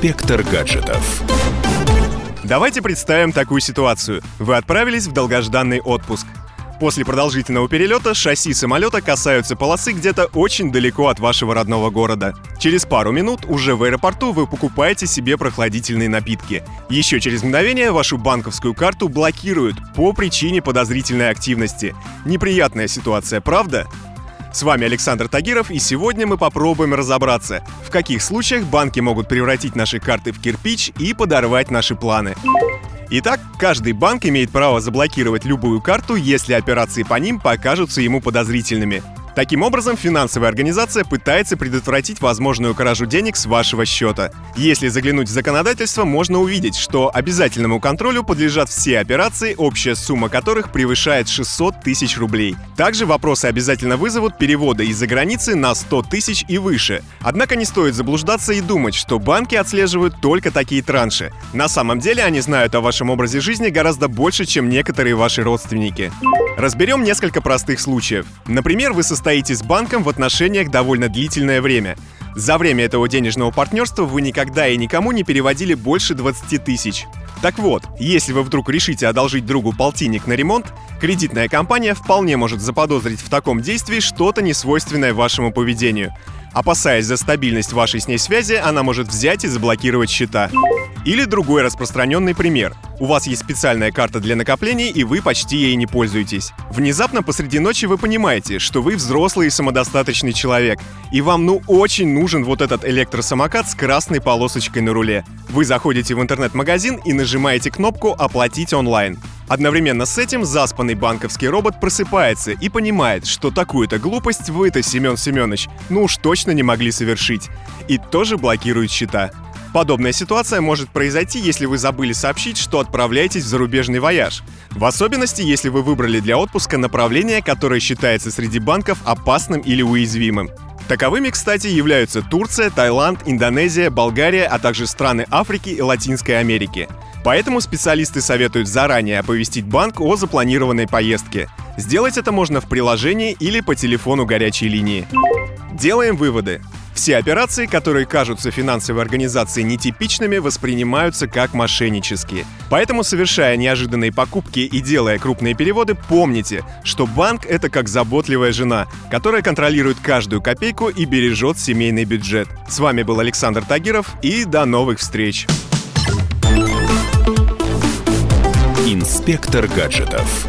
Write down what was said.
Инспектор гаджетов. Давайте представим такую ситуацию. Вы отправились в долгожданный отпуск. После продолжительного перелета шасси самолета касаются полосы где-то очень далеко от вашего родного города. Через пару минут уже в аэропорту вы покупаете себе прохладительные напитки. Еще через мгновение вашу банковскую карту блокируют по причине подозрительной активности. Неприятная ситуация, правда? С вами Александр Тагиров, и сегодня мы попробуем разобраться, в каких случаях банки могут превратить наши карты в кирпич и подорвать наши планы. Итак, каждый банк имеет право заблокировать любую карту, если операции по ним покажутся ему подозрительными. Таким образом, финансовая организация пытается предотвратить возможную кражу денег с вашего счета. Если заглянуть в законодательство, можно увидеть, что обязательному контролю подлежат все операции, общая сумма которых превышает 600 тысяч рублей. Также вопросы обязательно вызовут переводы из-за границы на 100 тысяч и выше. Однако не стоит заблуждаться и думать, что банки отслеживают только такие транши. На самом деле они знают о вашем образе жизни гораздо больше, чем некоторые ваши родственники. Разберем несколько простых случаев. Например, вы состоите с банком в отношениях довольно длительное время. За время этого денежного партнерства вы никогда и никому не переводили больше 20 тысяч. Так вот, если вы вдруг решите одолжить другу полтинник на ремонт, кредитная компания вполне может заподозрить в таком действии что-то несвойственное вашему поведению. Опасаясь за стабильность вашей с ней связи, она может взять и заблокировать счета. Или другой распространенный пример. У вас есть специальная карта для накоплений, и вы почти ей не пользуетесь. Внезапно посреди ночи вы понимаете, что вы взрослый и самодостаточный человек, и вам ну очень нужен вот этот электросамокат с красной полосочкой на руле. Вы заходите в интернет-магазин и нажимаете кнопку «Оплатить онлайн». Одновременно с этим заспанный банковский робот просыпается и понимает, что такую-то глупость вы-то, Семен Семенович, ну уж точно не могли совершить. И тоже блокирует счета. Подобная ситуация может произойти, если вы забыли сообщить, что отправляетесь в зарубежный вояж. В особенности, если вы выбрали для отпуска направление, которое считается среди банков опасным или уязвимым. Таковыми, кстати, являются Турция, Таиланд, Индонезия, Болгария, а также страны Африки и Латинской Америки. Поэтому специалисты советуют заранее оповестить банк о запланированной поездке. Сделать это можно в приложении или по телефону горячей линии. Делаем выводы. Все операции, которые кажутся финансовой организации нетипичными, воспринимаются как мошеннические. Поэтому, совершая неожиданные покупки и делая крупные переводы, помните, что банк — это как заботливая жена, которая контролирует каждую копейку и бережет семейный бюджет. С вами был Александр Тагиров, и до новых встреч! Инспектор гаджетов.